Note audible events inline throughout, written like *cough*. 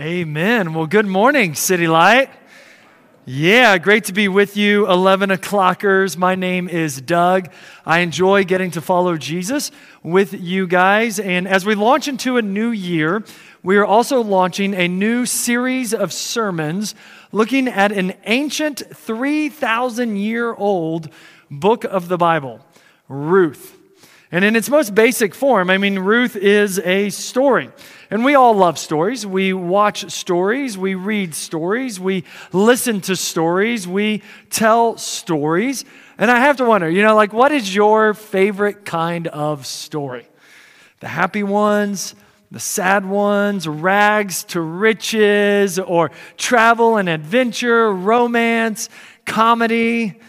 Amen. Well, good morning, City Light. Yeah, great to be with you, 11 o'clockers. My name is Doug. I enjoy getting to follow Jesus with you guys. And as we launch into a new year, we are also launching a new series of sermons looking at an ancient 3,000 year old book of the Bible, Ruth. And in its most basic form, I mean, Ruth is a story. And we all love stories. We watch stories, we read stories, we listen to stories, we tell stories. And I have to wonder, you know, like, what is your favorite kind of story? The happy ones, the sad ones, rags to riches, or travel and adventure, romance, comedy.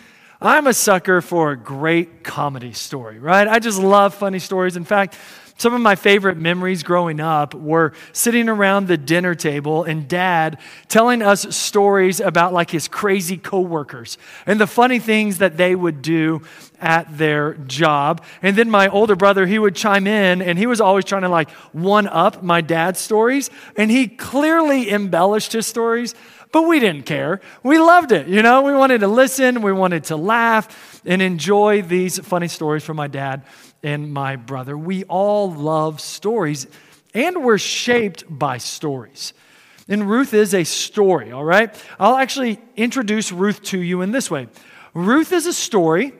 I'm a sucker for a great comedy story, right? I just love funny stories. In fact, some of my favorite memories growing up were sitting around the dinner table and dad telling us stories about like his crazy coworkers and the funny things that they would do at their job. And then my older brother, he would chime in and he was always trying to like one up my dad's stories. And he clearly embellished his stories, but we didn't care. We loved it. You know, we wanted to listen, we wanted to laugh and enjoy these funny stories from my dad and my brother. We all love stories, and we're shaped by stories. And Ruth is a story, all right? I'll actually introduce Ruth to you in this way Ruth is a story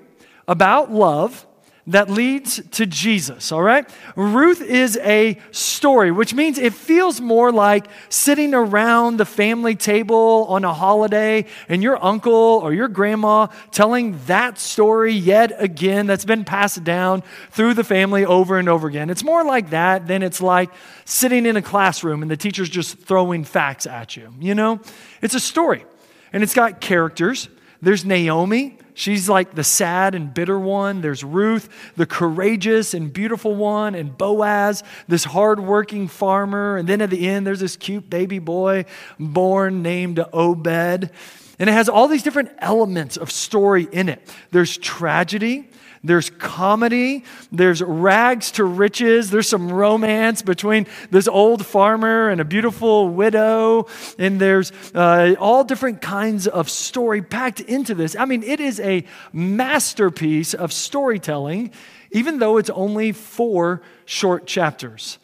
about love that leads to Jesus, all right? Ruth is a story, which means it feels more like sitting around the family table on a holiday and your uncle or your grandma telling that story yet again that's been passed down through the family over and over again. It's more like that than it's like sitting in a classroom and the teacher's just throwing facts at you, you know? It's a story and it's got characters. There's Naomi, She's like the sad and bitter one. There's Ruth, the courageous and beautiful one, and Boaz, this hardworking farmer. And then at the end, there's this cute baby boy born named Obed. And it has all these different elements of story in it. There's tragedy, there's comedy, there's rags to riches, there's some romance between this old farmer and a beautiful widow, and there's uh, all different kinds of story packed into this. I mean, it is a masterpiece of storytelling, even though it's only four short chapters.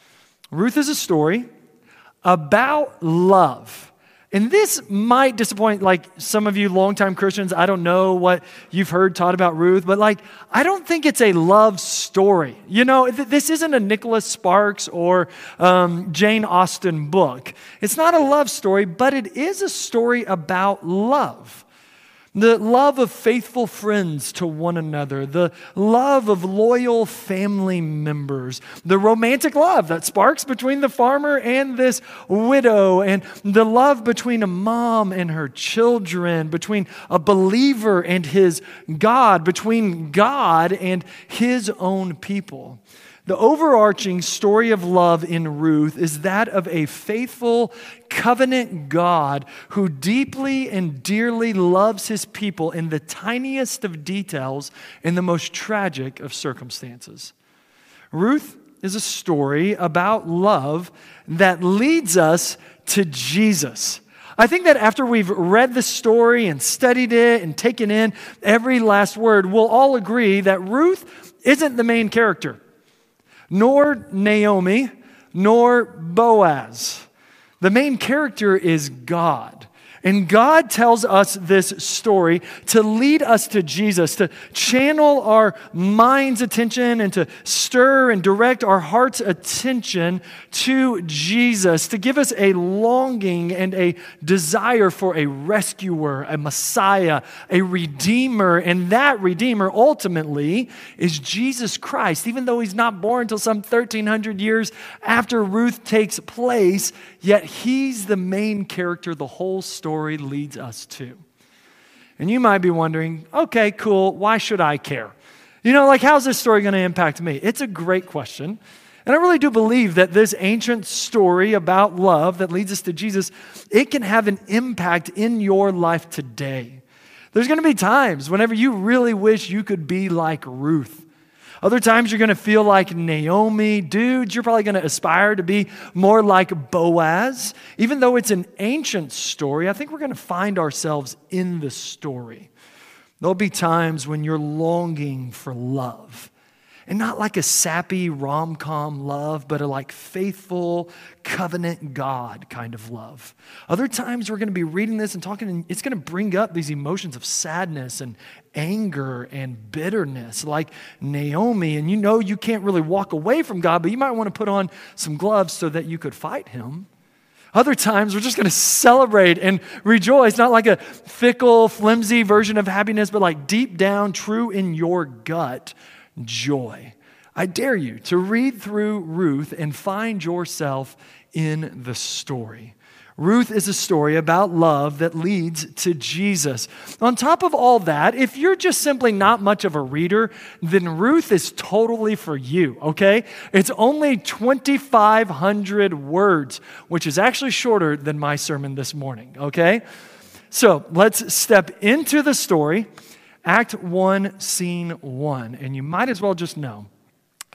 Ruth is a story about love and this might disappoint like some of you longtime Christians. I don't know what you've heard taught about Ruth, but like I don't think it's a love story. You know, th- this isn't a Nicholas Sparks or um, Jane Austen book. It's not a love story, but it is a story about love the love of faithful friends to one another, the love of loyal family members, the romantic love that sparks between the farmer and this widow, and the love between a mom and her children, between a believer and his God, between God and his own people. The overarching story of love in Ruth is that of a faithful covenant God who deeply and dearly loves his people in the tiniest of details in the most tragic of circumstances. Ruth is a story about love that leads us to Jesus. I think that after we've read the story and studied it and taken in every last word, we'll all agree that Ruth isn't the main character nor Naomi, nor Boaz. The main character is God. And God tells us this story to lead us to Jesus, to channel our mind's attention and to stir and direct our heart's attention to Jesus, to give us a longing and a desire for a rescuer, a Messiah, a Redeemer. And that Redeemer ultimately is Jesus Christ. Even though he's not born until some 1300 years after Ruth takes place, yet he's the main character, the whole story story leads us to. And you might be wondering, okay, cool, why should I care? You know, like, how's this story going to impact me? It's a great question. And I really do believe that this ancient story about love that leads us to Jesus, it can have an impact in your life today. There's going to be times whenever you really wish you could be like Ruth Other times you're going to feel like Naomi. Dude, you're probably going to aspire to be more like Boaz. Even though it's an ancient story, I think we're going to find ourselves in the story. There'll be times when you're longing for love and not like a sappy rom com love, but a like faithful covenant God kind of love. Other times we're going to be reading this and talking, and it's going to bring up these emotions of sadness and anger and bitterness, like Naomi. And you know you can't really walk away from God, but you might want to put on some gloves so that you could fight Him. Other times, we're just going to celebrate and rejoice, not like a fickle, flimsy version of happiness, but like deep down, true in your gut, joy. I dare you to read through Ruth and find yourself in the story. Ruth is a story about love that leads to Jesus. On top of all that, if you're just simply not much of a reader, then Ruth is totally for you, okay? It's only 2,500 words, which is actually shorter than my sermon this morning, okay? So let's step into the story. Act 1, Scene 1. And you might as well just know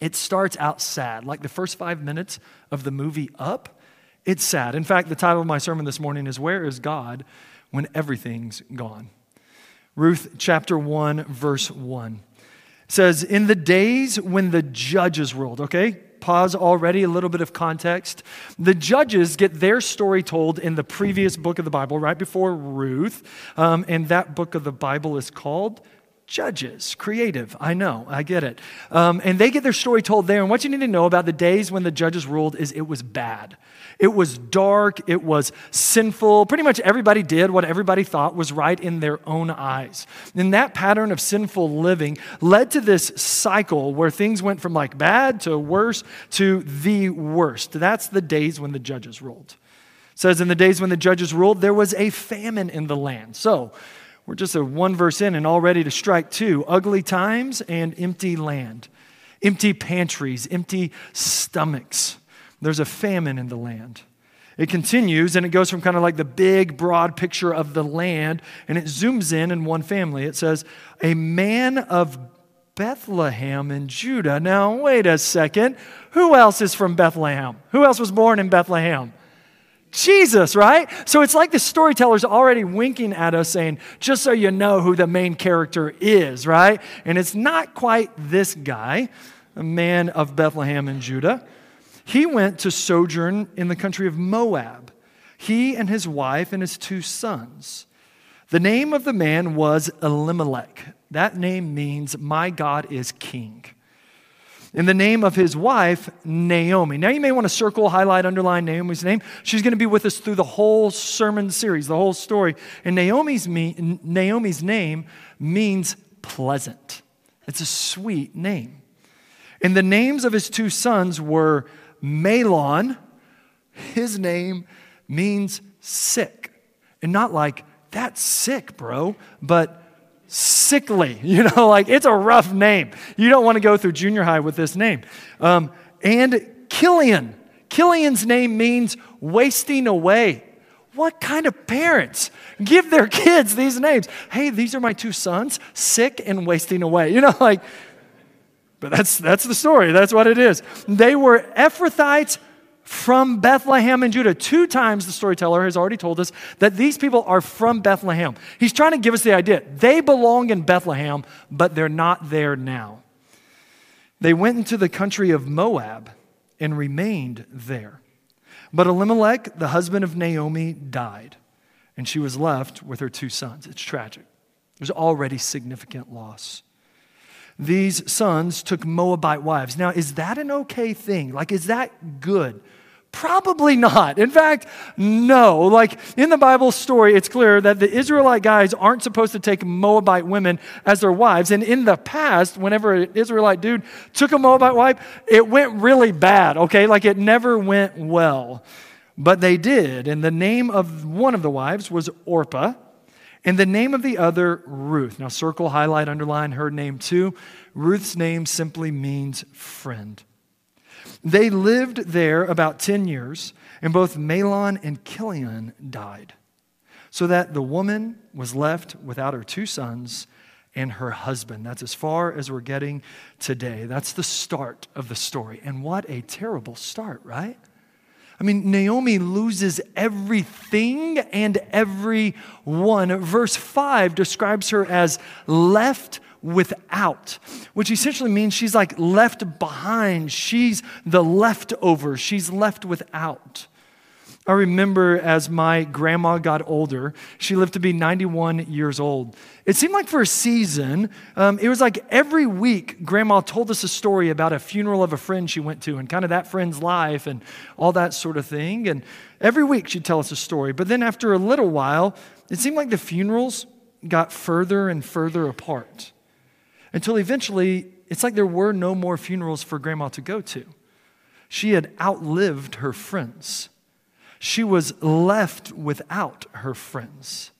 it starts out sad, like the first five minutes of the movie Up it's sad. In fact, the title of my sermon this morning is Where is God When Everything's Gone? Ruth chapter 1, verse 1 says, In the days when the judges ruled, okay? Pause already, a little bit of context. The judges get their story told in the previous book of the Bible, right before Ruth. Um, and that book of the Bible is called Judges, creative, I know, I get it. Um, and they get their story told there. And what you need to know about the days when the judges ruled is it was bad. It was dark, it was sinful. Pretty much everybody did what everybody thought was right in their own eyes. And that pattern of sinful living led to this cycle where things went from like bad to worse to the worst. That's the days when the judges ruled. It says in the days when the judges ruled, there was a famine in the land. So, we're just a one verse in and all ready to strike two ugly times and empty land, empty pantries, empty stomachs. There's a famine in the land. It continues and it goes from kind of like the big, broad picture of the land and it zooms in in one family. It says, A man of Bethlehem in Judah. Now, wait a second. Who else is from Bethlehem? Who else was born in Bethlehem? Jesus, right? So it's like the storyteller's already winking at us, saying, just so you know who the main character is, right? And it's not quite this guy, a man of Bethlehem in Judah. He went to sojourn in the country of Moab, he and his wife and his two sons. The name of the man was Elimelech. That name means, My God is king in the name of his wife, Naomi. Now, you may want to circle, highlight, underline Naomi's name. She's going to be with us through the whole sermon series, the whole story. And Naomi's, me, Naomi's name means pleasant, it's a sweet name. And the names of his two sons were Mahlon, his name means sick. And not like, that's sick, bro, but sickly. *laughs* You know, like it's a rough name. You don't want to go through junior high with this name. Um, and Chilion. Chilion's name means wasting away. What kind of parents give their *laughs* kids these names? Hey, these are my two sons, sick and wasting away. *laughs* You know, like, but that's, that's the story. That's what it is. They were Ephrathites from Bethlehem and Judah. Two times the storyteller has already told us that these people are from Bethlehem. He's trying to give us the idea they belong in Bethlehem, but they're not there now. They went into the country of Moab and remained there. But Elimelech, the husband of Naomi, died, and she was left with her two sons. It's tragic. There's already significant loss these sons took Moabite wives. Now, is that an okay thing? Like, is that good? Probably not. In fact, no. Like in the Bible story, it's clear that the Israelite guys aren't supposed to take Moabite women as their wives. And in the past, whenever an Israelite dude took a Moabite wife, it went really bad, okay? Like it never went well. But they did. And the name of one of the wives was Orpah. And the name of the other, Ruth. Now, circle, highlight, underline her name too. Ruth's name simply means friend. They lived there about 10 years, and both Mahlon and Chilion died, so that the woman was left without her two sons and her husband. That's as far as we're getting today. That's the start of the story. And what a terrible start, right? I mean, Naomi loses everything and everyone. Verse 5 describes her as left without, which essentially means she's like left behind. She's the leftover. She's left without. I remember as my grandma got older, she lived to be 91 years old. It seemed like for a season, um, it was like every week, grandma told us a story about a funeral of a friend she went to and kind of that friend's life and all that sort of thing. And every week she'd tell us a story. But then after a little while, it seemed like the funerals got further and further apart until eventually it's like there were no more funerals for grandma to go to. She had outlived her friends she was left without her friends.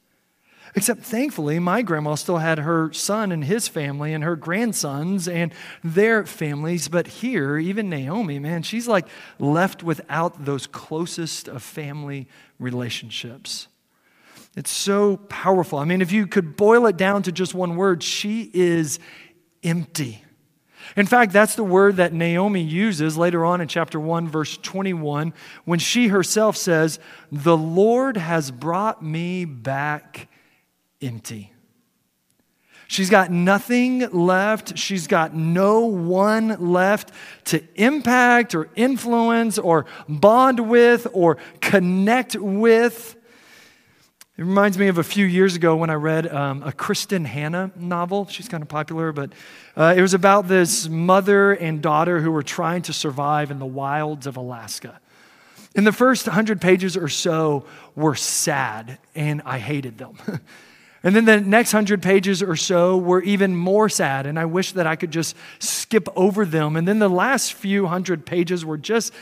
Except thankfully, my grandma still had her son and his family and her grandsons and their families. But here, even Naomi, man, she's like left without those closest of family relationships. It's so powerful. I mean, if you could boil it down to just one word, she is empty. In fact, that's the word that Naomi uses later on in chapter 1, verse 21, when she herself says, The Lord has brought me back empty. She's got nothing left. She's got no one left to impact or influence or bond with or connect with. It reminds me of a few years ago when I read um, a Kristin Hannah novel. She's kind of popular, but uh, it was about this mother and daughter who were trying to survive in the wilds of Alaska. In the first hundred pages or so were sad, and I hated them. *laughs* And then the next hundred pages or so were even more sad, and I wish that I could just skip over them. And then the last few hundred pages were just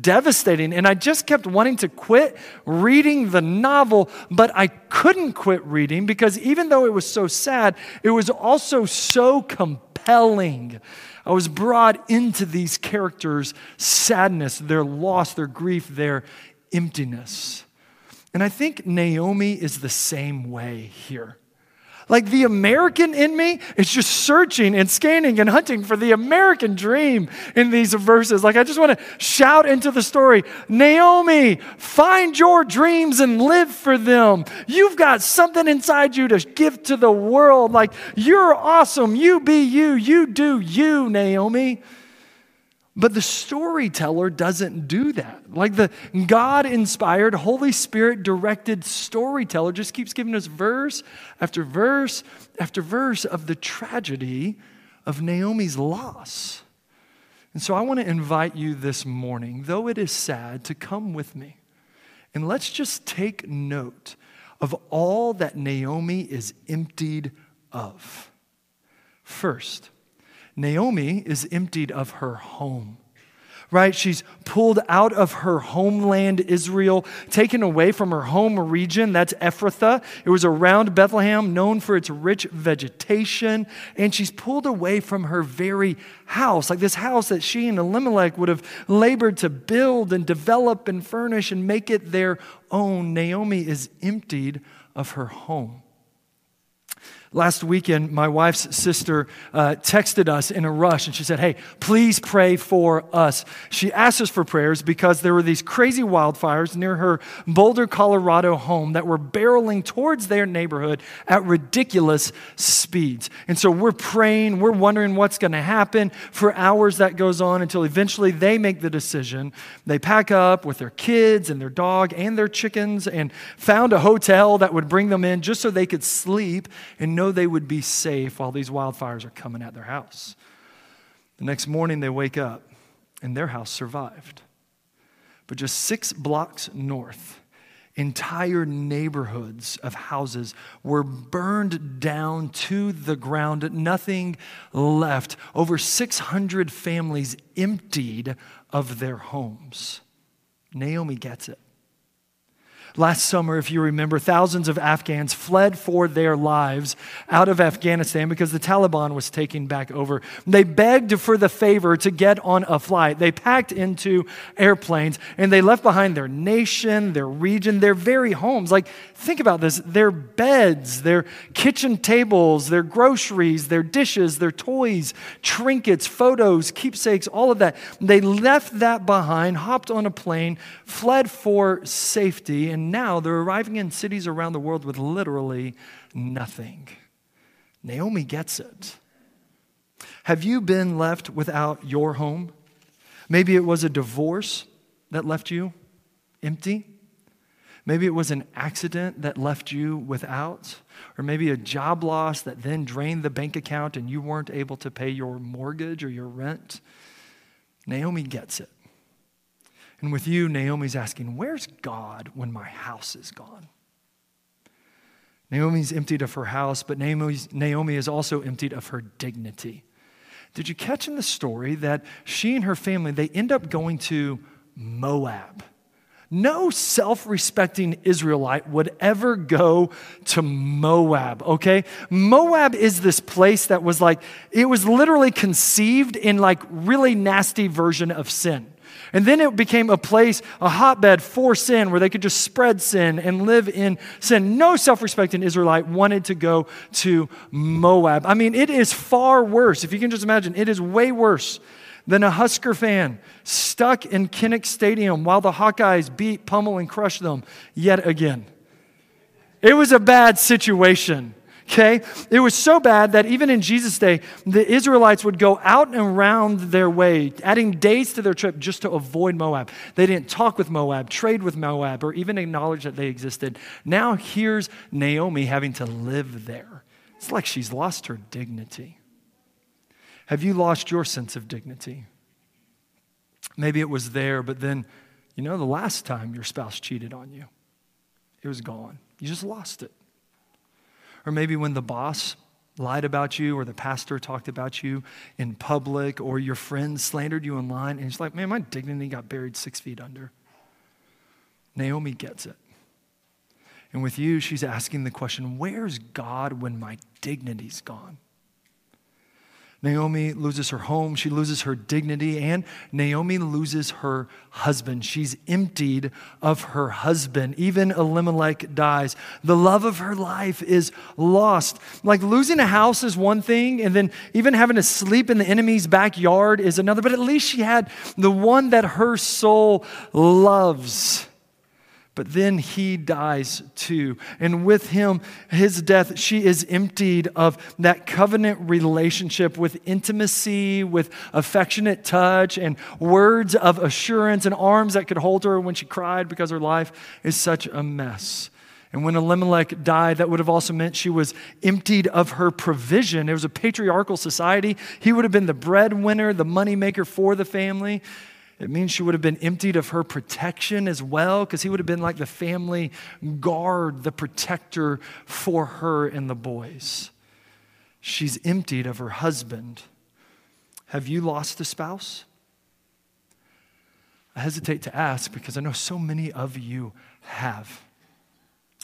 devastating, and I just kept wanting to quit reading the novel, but I couldn't quit reading because even though it was so sad, it was also so compelling. I was brought into these characters' sadness, their loss, their grief, their emptiness. And I think Naomi is the same way here. Like the American in me is just searching and scanning and hunting for the American dream in these verses. Like I just want to shout into the story Naomi, find your dreams and live for them. You've got something inside you to give to the world. Like you're awesome. You be you. You do you, Naomi. But the storyteller doesn't do that. Like the God inspired, Holy Spirit directed storyteller just keeps giving us verse after verse after verse of the tragedy of Naomi's loss. And so I want to invite you this morning, though it is sad, to come with me. And let's just take note of all that Naomi is emptied of. First, Naomi is emptied of her home right? She's pulled out of her homeland, Israel, taken away from her home region, that's Ephrathah. It was around Bethlehem, known for its rich vegetation. And she's pulled away from her very house, like this house that she and Elimelech would have labored to build and develop and furnish and make it their own. Naomi is emptied of her home. Last weekend, my wife's sister uh, texted us in a rush and she said, Hey, please pray for us. She asked us for prayers because there were these crazy wildfires near her Boulder, Colorado home that were barreling towards their neighborhood at ridiculous speeds. And so we're praying, we're wondering what's going to happen for hours that goes on until eventually they make the decision. They pack up with their kids and their dog and their chickens and found a hotel that would bring them in just so they could sleep and know they would be safe while these wildfires are coming at their house. The next morning, they wake up and their house survived. But just six blocks north, entire neighborhoods of houses were burned down to the ground, nothing left. Over 600 families emptied of their homes. Naomi gets it. Last summer, if you remember, thousands of Afghans fled for their lives out of Afghanistan because the Taliban was taking back over. They begged for the favor to get on a flight. They packed into airplanes and they left behind their nation, their region, their very homes. Like, think about this their beds, their kitchen tables, their groceries, their dishes, their toys, trinkets, photos, keepsakes, all of that. They left that behind, hopped on a plane, fled for safety, and now they're arriving in cities around the world with literally nothing. Naomi gets it. Have you been left without your home? Maybe it was a divorce that left you empty. Maybe it was an accident that left you without, or maybe a job loss that then drained the bank account and you weren't able to pay your mortgage or your rent. Naomi gets it. And with you, Naomi's asking, Where's God when my house is gone? Naomi's emptied of her house, but Naomi is also emptied of her dignity. Did you catch in the story that she and her family, they end up going to Moab? No self respecting Israelite would ever go to Moab, okay? Moab is this place that was like, it was literally conceived in like really nasty version of sin. And then it became a place, a hotbed for sin, where they could just spread sin and live in sin. No self respecting Israelite wanted to go to Moab. I mean, it is far worse. If you can just imagine, it is way worse than a Husker fan stuck in Kinnick Stadium while the Hawkeyes beat, pummel, and crush them yet again. It was a bad situation. Okay? It was so bad that even in Jesus' day, the Israelites would go out and around their way, adding days to their trip just to avoid Moab. They didn't talk with Moab, trade with Moab, or even acknowledge that they existed. Now here's Naomi having to live there. It's like she's lost her dignity. Have you lost your sense of dignity? Maybe it was there, but then, you know, the last time your spouse cheated on you, it was gone. You just lost it. Or maybe when the boss lied about you or the pastor talked about you in public or your friends slandered you online, and it's like, man, my dignity got buried six feet under. Naomi gets it. And with you, she's asking the question where's God when my dignity's gone? Naomi loses her home, she loses her dignity, and Naomi loses her husband. She's emptied of her husband. Even Elimelech dies. The love of her life is lost. Like losing a house is one thing, and then even having to sleep in the enemy's backyard is another, but at least she had the one that her soul loves. But then he dies too. And with him, his death, she is emptied of that covenant relationship with intimacy, with affectionate touch, and words of assurance, and arms that could hold her when she cried because her life is such a mess. And when Elimelech died, that would have also meant she was emptied of her provision. It was a patriarchal society. He would have been the breadwinner, the moneymaker for the family. It means she would have been emptied of her protection as well, because he would have been like the family guard, the protector for her and the boys. She's emptied of her husband. Have you lost a spouse? I hesitate to ask because I know so many of you have.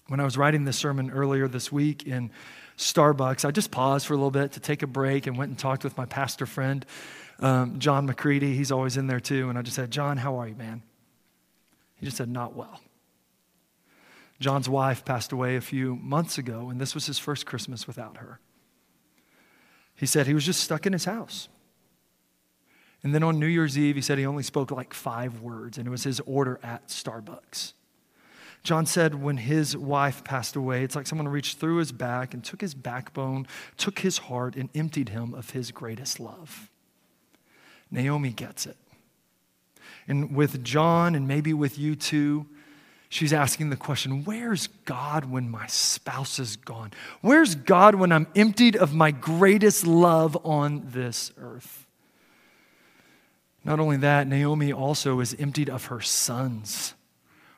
When I was writing this sermon earlier this week in Starbucks, I just paused for a little bit to take a break and went and talked with my pastor friend um, John McCready, he's always in there too. And I just said, John, how are you, man? He just said, not well. John's wife passed away a few months ago, and this was his first Christmas without her. He said he was just stuck in his house. And then on New Year's Eve, he said he only spoke like five words, and it was his order at Starbucks. John said when his wife passed away, it's like someone reached through his back and took his backbone, took his heart, and emptied him of his greatest love. Naomi gets it. And with John, and maybe with you too, she's asking the question Where's God when my spouse is gone? Where's God when I'm emptied of my greatest love on this earth? Not only that, Naomi also is emptied of her sons.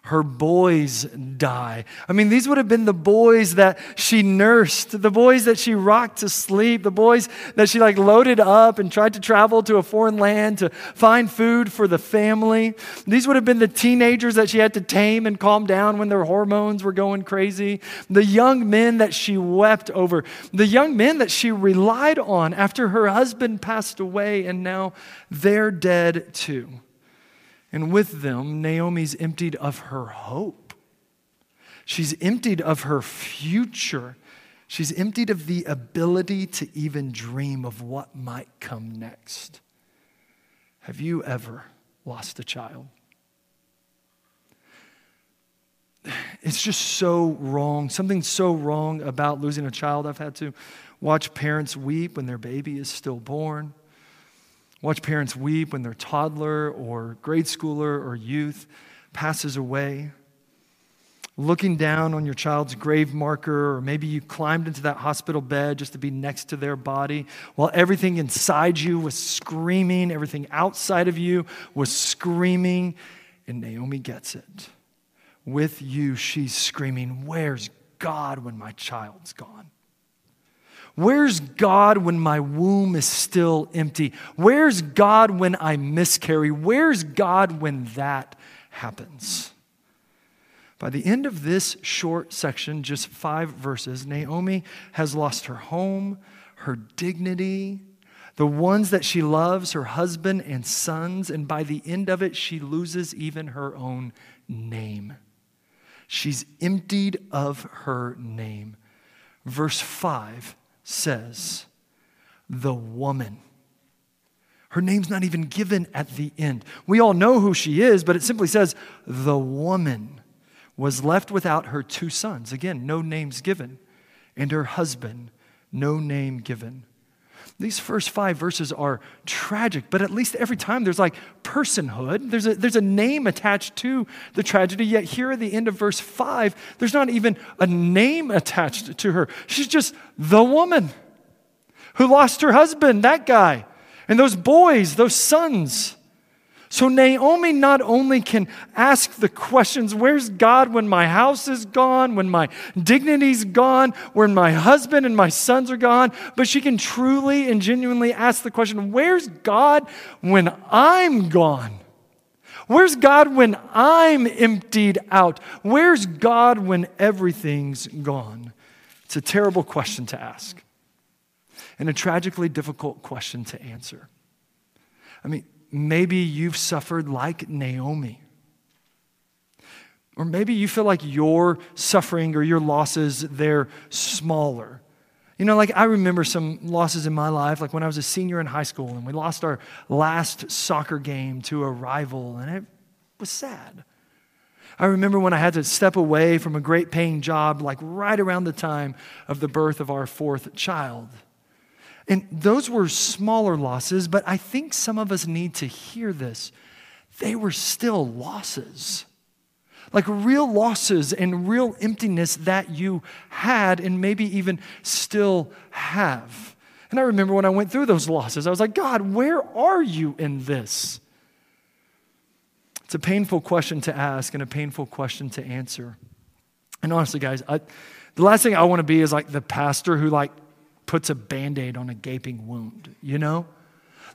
Her boys die. I mean, these would have been the boys that she nursed, the boys that she rocked to sleep, the boys that she like loaded up and tried to travel to a foreign land to find food for the family. These would have been the teenagers that she had to tame and calm down when their hormones were going crazy, the young men that she wept over, the young men that she relied on after her husband passed away and now they're dead too. And with them, Naomi's emptied of her hope. She's emptied of her future. She's emptied of the ability to even dream of what might come next. Have you ever lost a child? It's just so wrong. Something so wrong about losing a child. I've had to watch parents weep when their baby is still born. Watch parents weep when their toddler or grade schooler or youth passes away. Looking down on your child's grave marker, or maybe you climbed into that hospital bed just to be next to their body while everything inside you was screaming, everything outside of you was screaming, and Naomi gets it. With you, she's screaming, Where's God when my child's gone? Where's God when my womb is still empty? Where's God when I miscarry? Where's God when that happens? By the end of this short section, just five verses, Naomi has lost her home, her dignity, the ones that she loves, her husband and sons, and by the end of it, she loses even her own name. She's emptied of her name. Verse 5 says, the woman. Her name's not even given at the end. We all know who she is, but it simply says, the woman was left without her two sons. Again, no names given. And her husband, no name given. These first five verses are tragic, but at least every time there's like personhood. There's a, there's a name attached to the tragedy, yet here at the end of verse five, there's not even a name attached to her. She's just the woman who lost her husband, that guy, and those boys, those sons. So Naomi not only can ask the questions, where's God when my house is gone, when my dignity's gone, when my husband and my sons are gone, but she can truly and genuinely ask the question, where's God when I'm gone? Where's God when I'm emptied out? Where's God when everything's gone? It's a terrible question to ask and a tragically difficult question to answer. I mean, maybe you've suffered like Naomi. Or maybe you feel like your suffering or your losses, they're smaller. You know, like I remember some losses in my life, like when I was a senior in high school and we lost our last soccer game to a rival, and it was sad. I remember when I had to step away from a great paying job, like right around the time of the birth of our fourth child. And those were smaller losses, but I think some of us need to hear this. They were still losses. Like real losses and real emptiness that you had and maybe even still have. And I remember when I went through those losses, I was like, God, where are you in this? It's a painful question to ask and a painful question to answer. And honestly, guys, I, the last thing I want to be is like the pastor who like puts a band aid on a gaping wound, you know?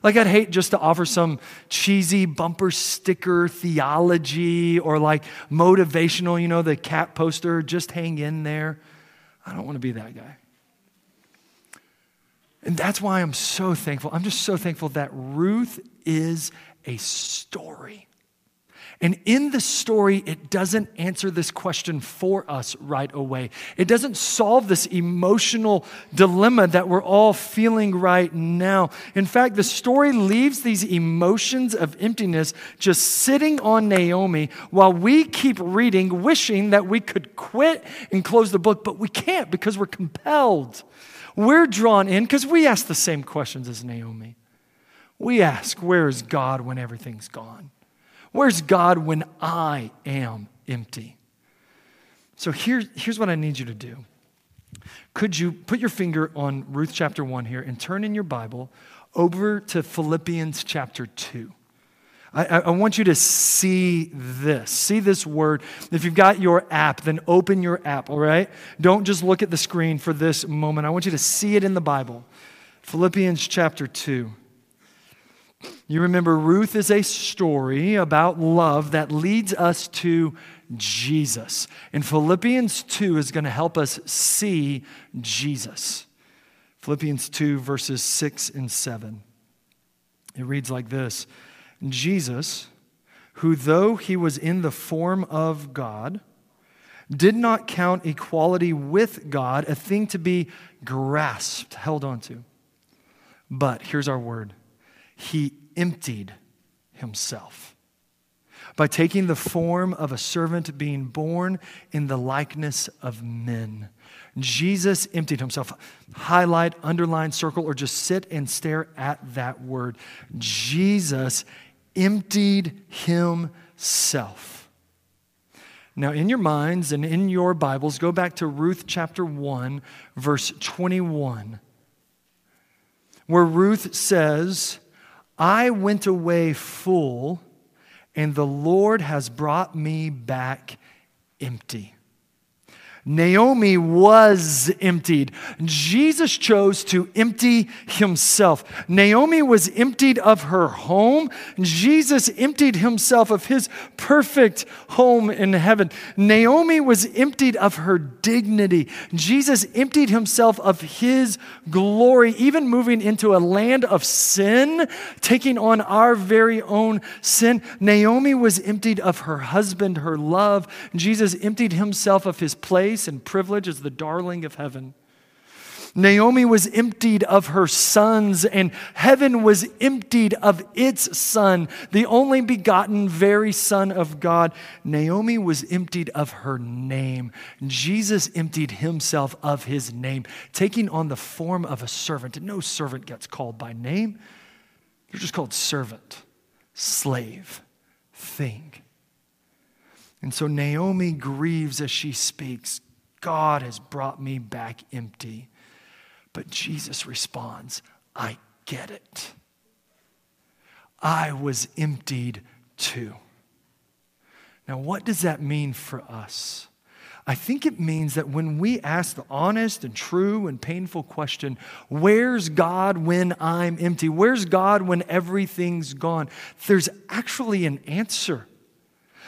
Like, I'd hate just to offer some cheesy bumper sticker theology or like motivational, you know, the cat poster, just hang in there. I don't want to be that guy. And that's why I'm so thankful. I'm just so thankful that Ruth is a story. And in the story, it doesn't answer this question for us right away. It doesn't solve this emotional dilemma that we're all feeling right now. In fact, the story leaves these emotions of emptiness just sitting on Naomi while we keep reading, wishing that we could quit and close the book, but we can't because we're compelled. We're drawn in because we ask the same questions as Naomi. We ask, Where is God when everything's gone? Where's God when I am empty? So here, here's what I need you to do. Could you put your finger on Ruth chapter 1 here and turn in your Bible over to Philippians chapter 2? I, I, want you to see this. See this word. If you've got your app, then open your app, all right? Don't just look at the screen for this moment. I want you to see it in the Bible. Philippians chapter 2. You remember, Ruth is a story about love that leads us to Jesus. And Philippians 2 is going to help us see Jesus. Philippians 2, verses 6 and 7. It reads like this Jesus, who though he was in the form of God, did not count equality with God a thing to be grasped, held onto. But here's our word He emptied himself by taking the form of a servant, being born in the likeness of men. Jesus emptied himself. Highlight, underline, circle, or just sit and stare at that word. Jesus emptied himself. Now, in your minds and in your Bibles, go back to Ruth chapter 1, verse 21, where Ruth says, I went away full, and the Lord has brought me back empty. Naomi was emptied. Jesus chose to empty himself. Naomi was emptied of her home. Jesus emptied himself of his perfect home in heaven. Naomi was emptied of her dignity. Jesus emptied himself of his glory, even moving into a land of sin, taking on our very own sin. Naomi was emptied of her husband, her love. Jesus emptied himself of his place and privilege as the darling of heaven. Naomi was emptied of her sons, and heaven was emptied of its son, the only begotten, very Son of God. Naomi was emptied of her name. Jesus emptied himself of his name, taking on the form of a servant. No servant gets called by name, they're just called servant, slave, thing. And so Naomi grieves as she speaks God has brought me back empty. But Jesus responds, I get it. I was emptied too. Now, what does that mean for us? I think it means that when we ask the honest and true and painful question, Where's God when I'm empty? Where's God when everything's gone? There's actually an answer.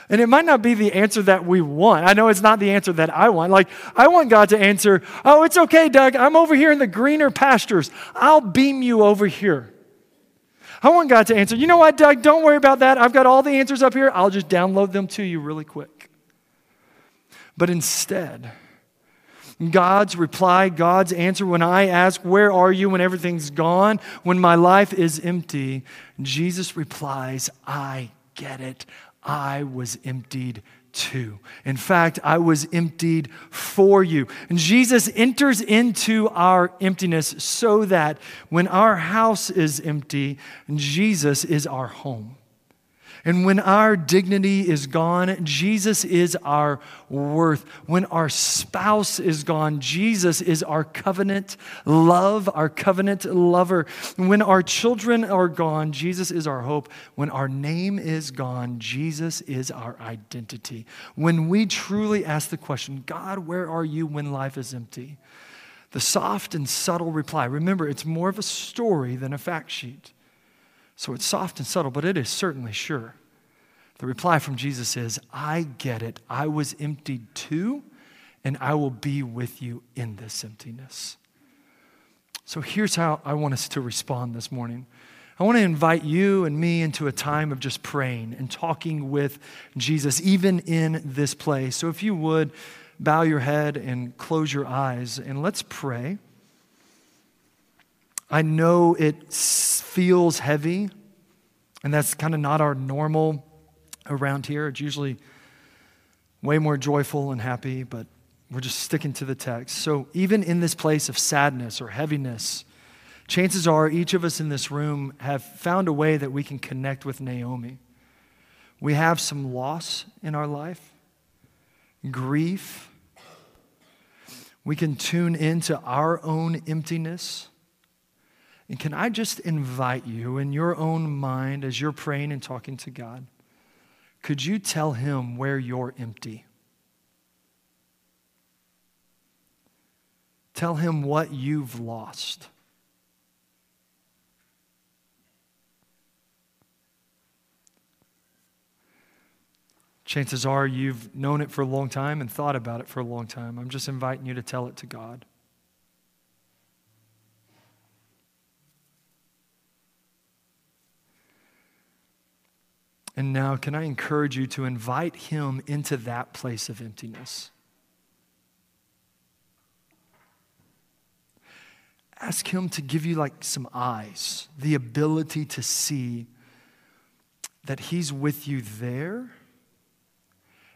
And it might not be the answer that we want. I know it's not the answer that I want. Like, I want God to answer, Oh, it's okay, Doug. I'm over here in the greener pastures. I'll beam you over here. I want God to answer, You know what, Doug? Don't worry about that. I've got all the answers up here. I'll just download them to you really quick. But instead, God's reply, God's answer when I ask, Where are you when everything's gone, when my life is empty? Jesus replies, I get it. I was emptied too. In fact, I was emptied for you. And Jesus enters into our emptiness so that when our house is empty, Jesus is our home. And when our dignity is gone, Jesus is our worth. When our spouse is gone, Jesus is our covenant love, our covenant lover. When our children are gone, Jesus is our hope. When our name is gone, Jesus is our identity. When we truly ask the question, God, where are you when life is empty? The soft and subtle reply, remember, it's more of a story than a fact sheet. So it's soft and subtle, but it is certainly sure. The reply from Jesus is, I get it. I was emptied too, and I will be with you in this emptiness. So here's how I want us to respond this morning. I want to invite you and me into a time of just praying and talking with Jesus, even in this place. So if you would, bow your head and close your eyes, and let's pray. I know it feels heavy, and that's kind of not our normal around here. It's usually way more joyful and happy, but we're just sticking to the text. So, even in this place of sadness or heaviness, chances are each of us in this room have found a way that we can connect with Naomi. We have some loss in our life, grief. We can tune into our own emptiness And can I just invite you in your own mind as you're praying and talking to God? Could you tell Him where you're empty? Tell Him what you've lost. Chances are you've known it for a long time and thought about it for a long time. I'm just inviting you to tell it to God. And now, can I encourage you to invite Him into that place of emptiness? Ask Him to give you like some eyes, the ability to see that He's with you there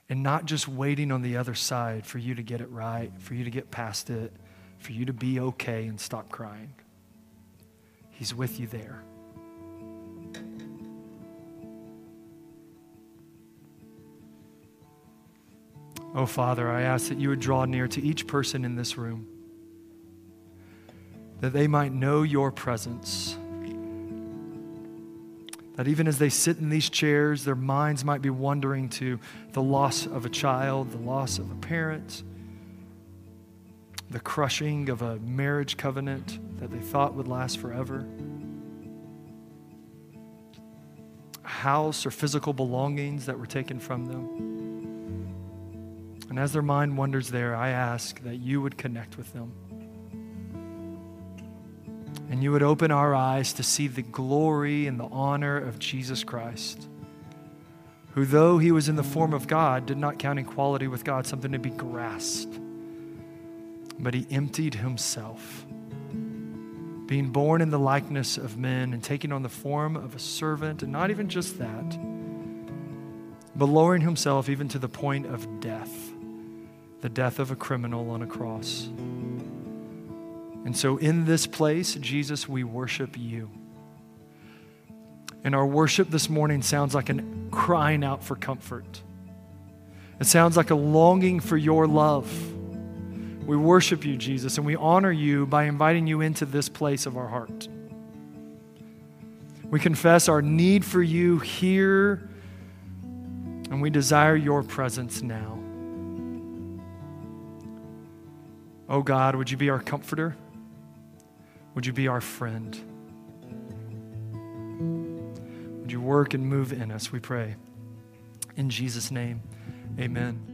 and not just waiting on the other side for you to get it right, for you to get past it, for you to be okay and stop crying. He's with you there. Oh, Father, I ask that you would draw near to each person in this room, that they might know your presence that even as they sit in these chairs, their minds might be wandering to the loss of a child, the loss of a parent, the crushing of a marriage covenant that they thought would last forever, a house or physical belongings that were taken from them. And as their mind wanders there, I ask that you would connect with them. And you would open our eyes to see the glory and the honor of Jesus Christ, who, though he was in the form of God, did not count equality with God something to be grasped, but he emptied himself, being born in the likeness of men and taking on the form of a servant, and not even just that, but lowering himself even to the point of death, the death of a criminal on a cross. And so, in this place, Jesus, we worship you. And our worship this morning sounds like a crying out for comfort. It sounds like a longing for your love. We worship you, Jesus, and we honor you by inviting you into this place of our heart. We confess our need for you here, and we desire your presence now. Oh God, would you be our comforter? Would you be our friend? Would you work and move in us, we pray. In Jesus' name, amen.